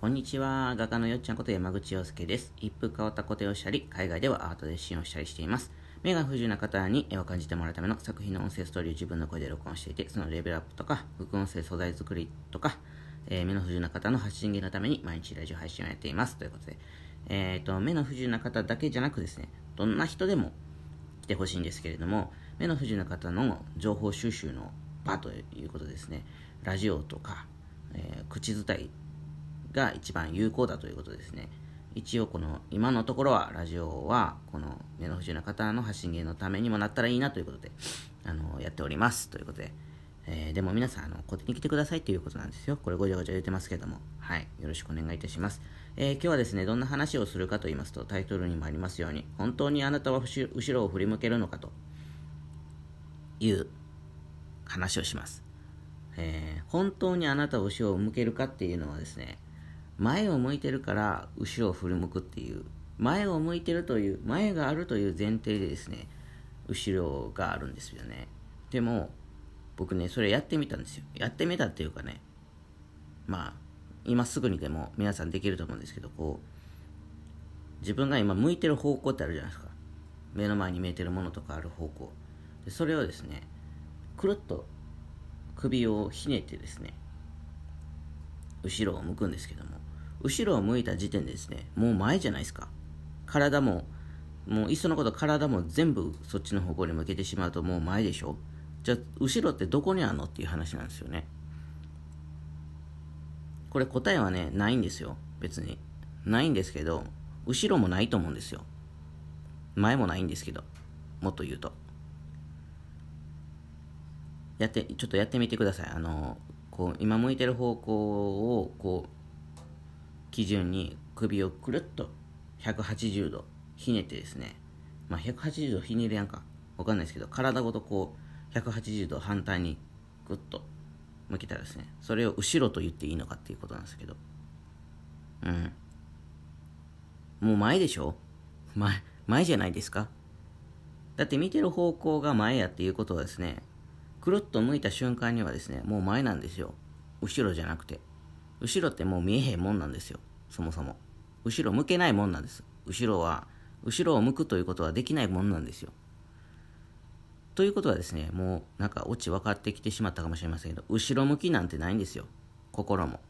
こんにちは。画家のよっちゃんこと山口洋介です。一風変わった固定をしたり、海外ではアートで支援をしたりしています。目が不自由な方に絵を感じてもらうための作品の音声ストーリーを自分の声で録音していて、そのレベルアップとか、副音声素材作りとか、えー、目の不自由な方の発信源のために毎日ラジオ配信をやっています。ということで、えっ、ー、と、目の不自由な方だけじゃなくですね、どんな人でも来てほしいんですけれども、目の不自由な方の情報収集の場ということですね、ラジオとか、えー、口伝いが一番有効だということですね。一応この今のところはラジオはこの目の不自由な方の発信源のためにもなったらいいなということであのやっております。ということで、えー、でも皆さんあのこっちに来てくださいということなんですよ。これごちゃごちゃ言ってますけども。はい。よろしくお願いいたします、えー、今日はですねどんな話をするかと言いますとタイトルにもありますように本当にあなたは後ろを振り向けるのかという話をします、えー、本当にあなたは後ろを向けるかっていうのはですね前を向いてるから後ろを振り向くっていう。前を向いてるという前があるという前提でですね後ろがあるんですよね。でも僕ねそれやってみたんですよ。やってみたっていうかねまあ今すぐにでも皆さんできると思うんですけどこう自分が今向いてる方向ってあるじゃないですか。目の前に見えてるものとかある方向。でそれをですねくるっと首をひねってですね後ろを向くんですけども。後ろを向いた時点でですね、もう前じゃないですか。体も、もういっそのこと体も全部そっちの方向に向けてしまうともう前でしょじゃあ、後ろってどこにあるのっていう話なんですよね。これ答えはね、ないんですよ。別に。ないんですけど、後ろもないと思うんですよ。前もないんですけど、もっと言うと。やって、ちょっとやってみてください。あの、こう、今向いてる方向を、こう、基準に首をくるっと180度ひねってですね、まあ、180度ひねるやんか。わかんないですけど体ごとこう180度反対にグッと向けたらですねそれを後ろと言っていいのかっていうことなんですけど。うん。もう前でしょ？前前じゃないですか？だって見てる方向が前やっていうことはですねくるっと向いた瞬間にはですねもう前なんですよ。後ろじゃなくて。後ろってもう見えへんもんなんですよ。そもそも。後ろ向けないもんなんです。後ろは後ろを向くということはできないもんなんですよ。ということはですねもうなんかオチ分かってきてしまったかもしれませんけど後ろ向きなんてないんですよ。心も。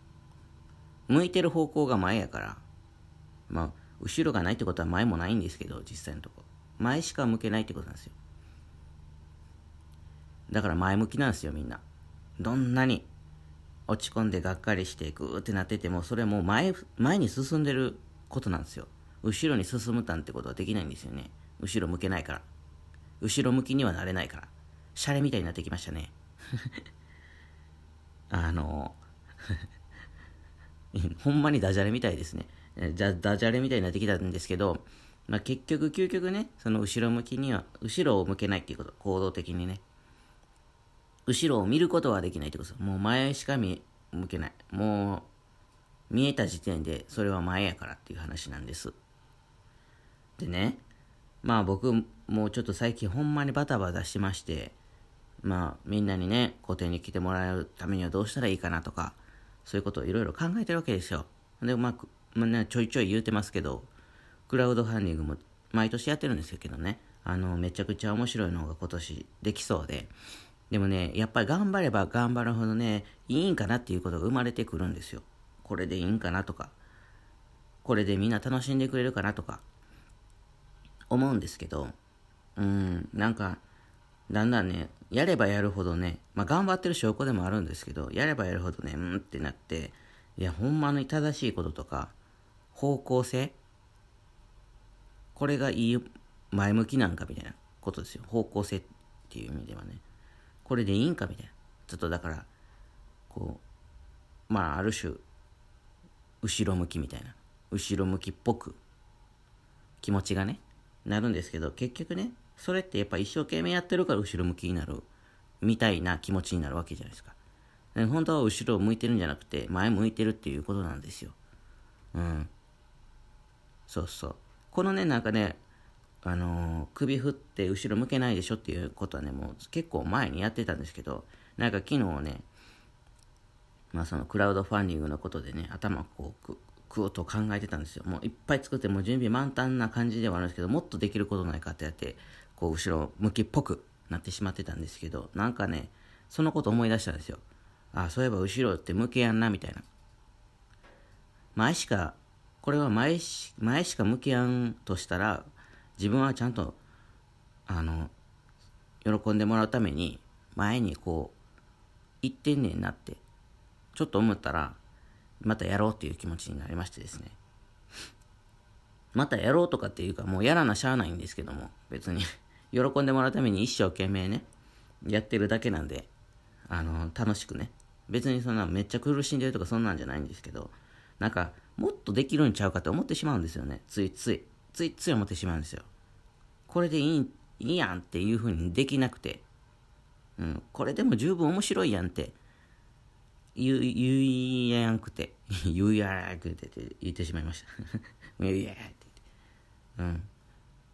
向いてる方向が前やから。まあ後ろがないってことは前もないんですけど実際のとこ。前しか向けないってことなんですよ。だから前向きなんですよみんな。どんなに落ち込んでがっかりしてグーってなっててもそれも前前に進んでることなんですよ。後ろに進むなんてことはできないんですよね。後ろ向けないから。後ろ向きにはなれないから。シャレみたいになってきましたね。あの ほんまにダジャレみたいですね。じゃダジャレみたいになってきたんですけど、まあ、結局究極ねその後ろ向きには後ろを向けないっていうこと行動的にね。後ろを見ることはできないってことです。もう前しか見向けない。もう見えた時点でそれは前やからっていう話なんです。でね、まあ僕もうちょっと最近ほんまにバタバタしまして、まあみんなにね、個展に来てもらうためにはどうしたらいいかなとか、そういうことをいろいろ考えてるわけですよ。で、まあ、まあね、ちょいちょい言うてますけど、クラウドファンディングも毎年やってるんですけどね、あの、めちゃくちゃ面白いのが今年できそうで、でもね、やっぱり頑張れば頑張るほどね、いいんかなっていうことが生まれてくるんですよ。これでいいんかなとか、これでみんな楽しんでくれるかなとか、思うんですけど、うん、なんか、だんだんね、やればやるほどね、まあ頑張ってる証拠でもあるんですけど、やればやるほどね、うんってなって、いや、ほんまに正しいこととか、方向性これがいい前向きなんかみたいなことですよ。方向性っていう意味ではね。これでいいんかみたいな。ちょっとだからこうまあある種後ろ向きみたいな。後ろ向きっぽく気持ちがねなるんですけど結局ねそれってやっぱ一生懸命やってるから後ろ向きになるみたいな気持ちになるわけじゃないですか。本当は後ろを向いてるんじゃなくて前向いてるっていうことなんですよ。うん。そうそう。このねなんかねあの、首振って後ろ向けないでしょっていうことはね、もう結構前にやってたんですけど、なんか昨日ね、まあそのクラウドファンディングのことでね、頭こうく、くーと考えてたんですよ。もういっぱい作ってもう準備満タンな感じではあるんですけど、もっとできることないかってやって、こう後ろ向きっぽくなってしまってたんですけど、なんかね、そのこと思い出したんですよ。あ、そういえば後ろって向けやんな、みたいな。前しか、これは前し前しか向けやんとしたら、自分はちゃんと、あの、喜んでもらうために、前にこう、行ってんねんなって、ちょっと思ったら、またやろうっていう気持ちになりましてですね。またやろうとかっていうか、もうやらなしゃあないんですけども、別に喜んでもらうために一生懸命ね、やってるだけなんで、あの、楽しくね。別にそんなめっちゃ苦しんでるとかそんなんじゃないんですけど、なんか、もっとできるんちゃうかって思ってしまうんですよね。ついつい。ついつい思ってしまうんですよ。これでいいいいやんっていう風にできなくて、うん、これでも十分面白いやんって言言いやんくて、言うやんくてって言ってしまいました。言うやんって。うん。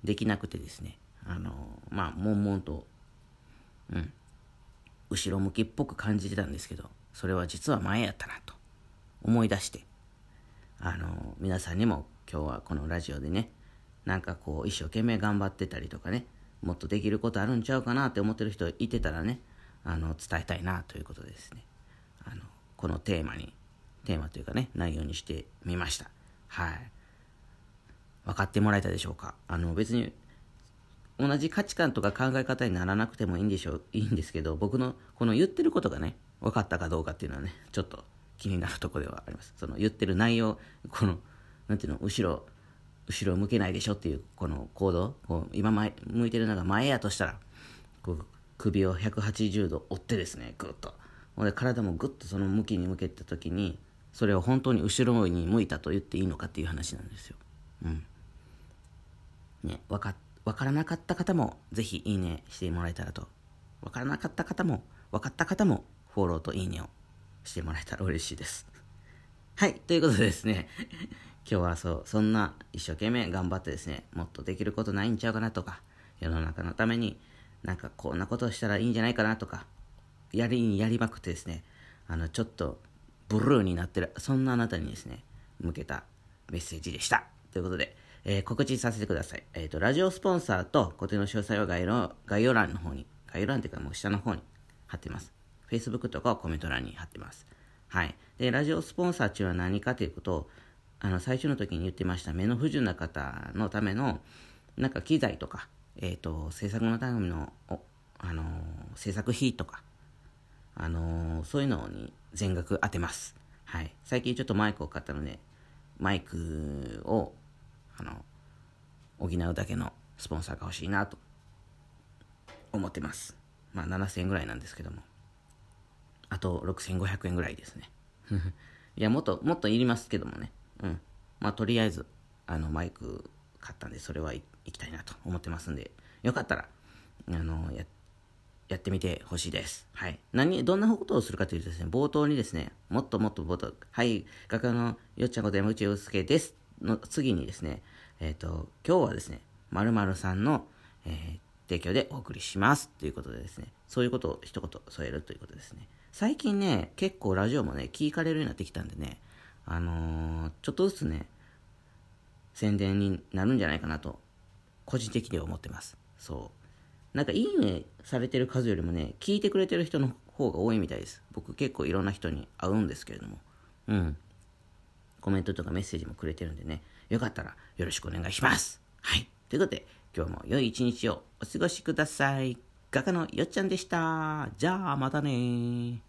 できなくてですね。あの、まあ、悶々と、うん。後ろ向きっぽく感じてたんですけど、それは実は前やったなと思い出して、あの、皆さんにも今日はこのラジオでね、なんかこう一生懸命頑張ってたりとかね、もっとできることあるんちゃうかなって思ってる人いてたらね、あの、伝えたいなということでですね、あの、このテーマに、テーマというかね、内容にしてみました。はい。分かってもらえたでしょうか？あの、別に、同じ価値観とか考え方にならなくてもいいんでしょう、いいんですけど、僕のこの言ってることがね、分かったかどうかっていうのはね、ちょっと気になるとこではあります。その言ってる内容、この、なんていうの、後ろ、後ろ向けないでしょっていうこの行動。こう今前向いてるのが前やとしたらこう首を180度折ってですねぐっと。で体もぐっとその向きに向けた時にそれを本当に後ろに向いたと言っていいのかっていう話なんですよ。うん。ね、分か分からなかった方もぜひいいねしてもらえたらと。分からなかった方も分かった方もフォローといいねをしてもらえたら嬉しいです。はい、ということでですね。今日はそう、そんな一生懸命頑張ってですね、もっとできることないんちゃうかなとか、世の中のためになんかこんなことをしたらいいんじゃないかなとか、やりにやりまくってですね、あの、ちょっとブルーになってる、そんなあなたにですね、向けたメッセージでした。ということで、えー、告知させてください。えっ、ー、と、ラジオスポンサーと固定の詳細は概要概要欄の方に、概要欄っていうかもう下の方に貼ってます。Facebook とかコメント欄に貼ってます。はい。で、ラジオスポンサーっていうのは何かということを、あの最初の時に言ってました目の不自由な方のためのなんか機材とか、えーと、制作のためのあのー、制作費とか、あのー、そういうのに全額当てます、はい、最近ちょっとマイクを買ったのでマイクをあの補うだけのスポンサーが欲しいなと思ってます。まあ7000円ぐらいなんですけども。あと6500円ぐらいですね。いやもっともっといりますけどもね。うん。まあ、とりあえず、あの、マイク買ったんで、それは行きたいなと思ってますんで、よかったら、あの、や、やってみてほしいです。はい。何、どんなことをするかというとですね、冒頭にですね、もっともっと冒頭、はい、画家のよっちゃんこと山口洋介です。の次にですね、えっ、ー、と、今日はですね、まるさんの、えー、提供でお送りしますということでですね、そういうことを一言添えるということですね。最近ね、結構ラジオもね、聞かれるようになってきたんでね、あのー、ちょっとずつね、宣伝になるんじゃないかなと、個人的には思ってます。そう。なんか、いいねされてる数よりもね、聞いてくれてる人の方が多いみたいです。僕結構いろんな人に会うんですけれども。うん。コメントとかメッセージもくれてるんでね、よかったらよろしくお願いします。はい。ということで、今日も良い一日をお過ごしください。画家のよっちゃんでした。じゃあ、またね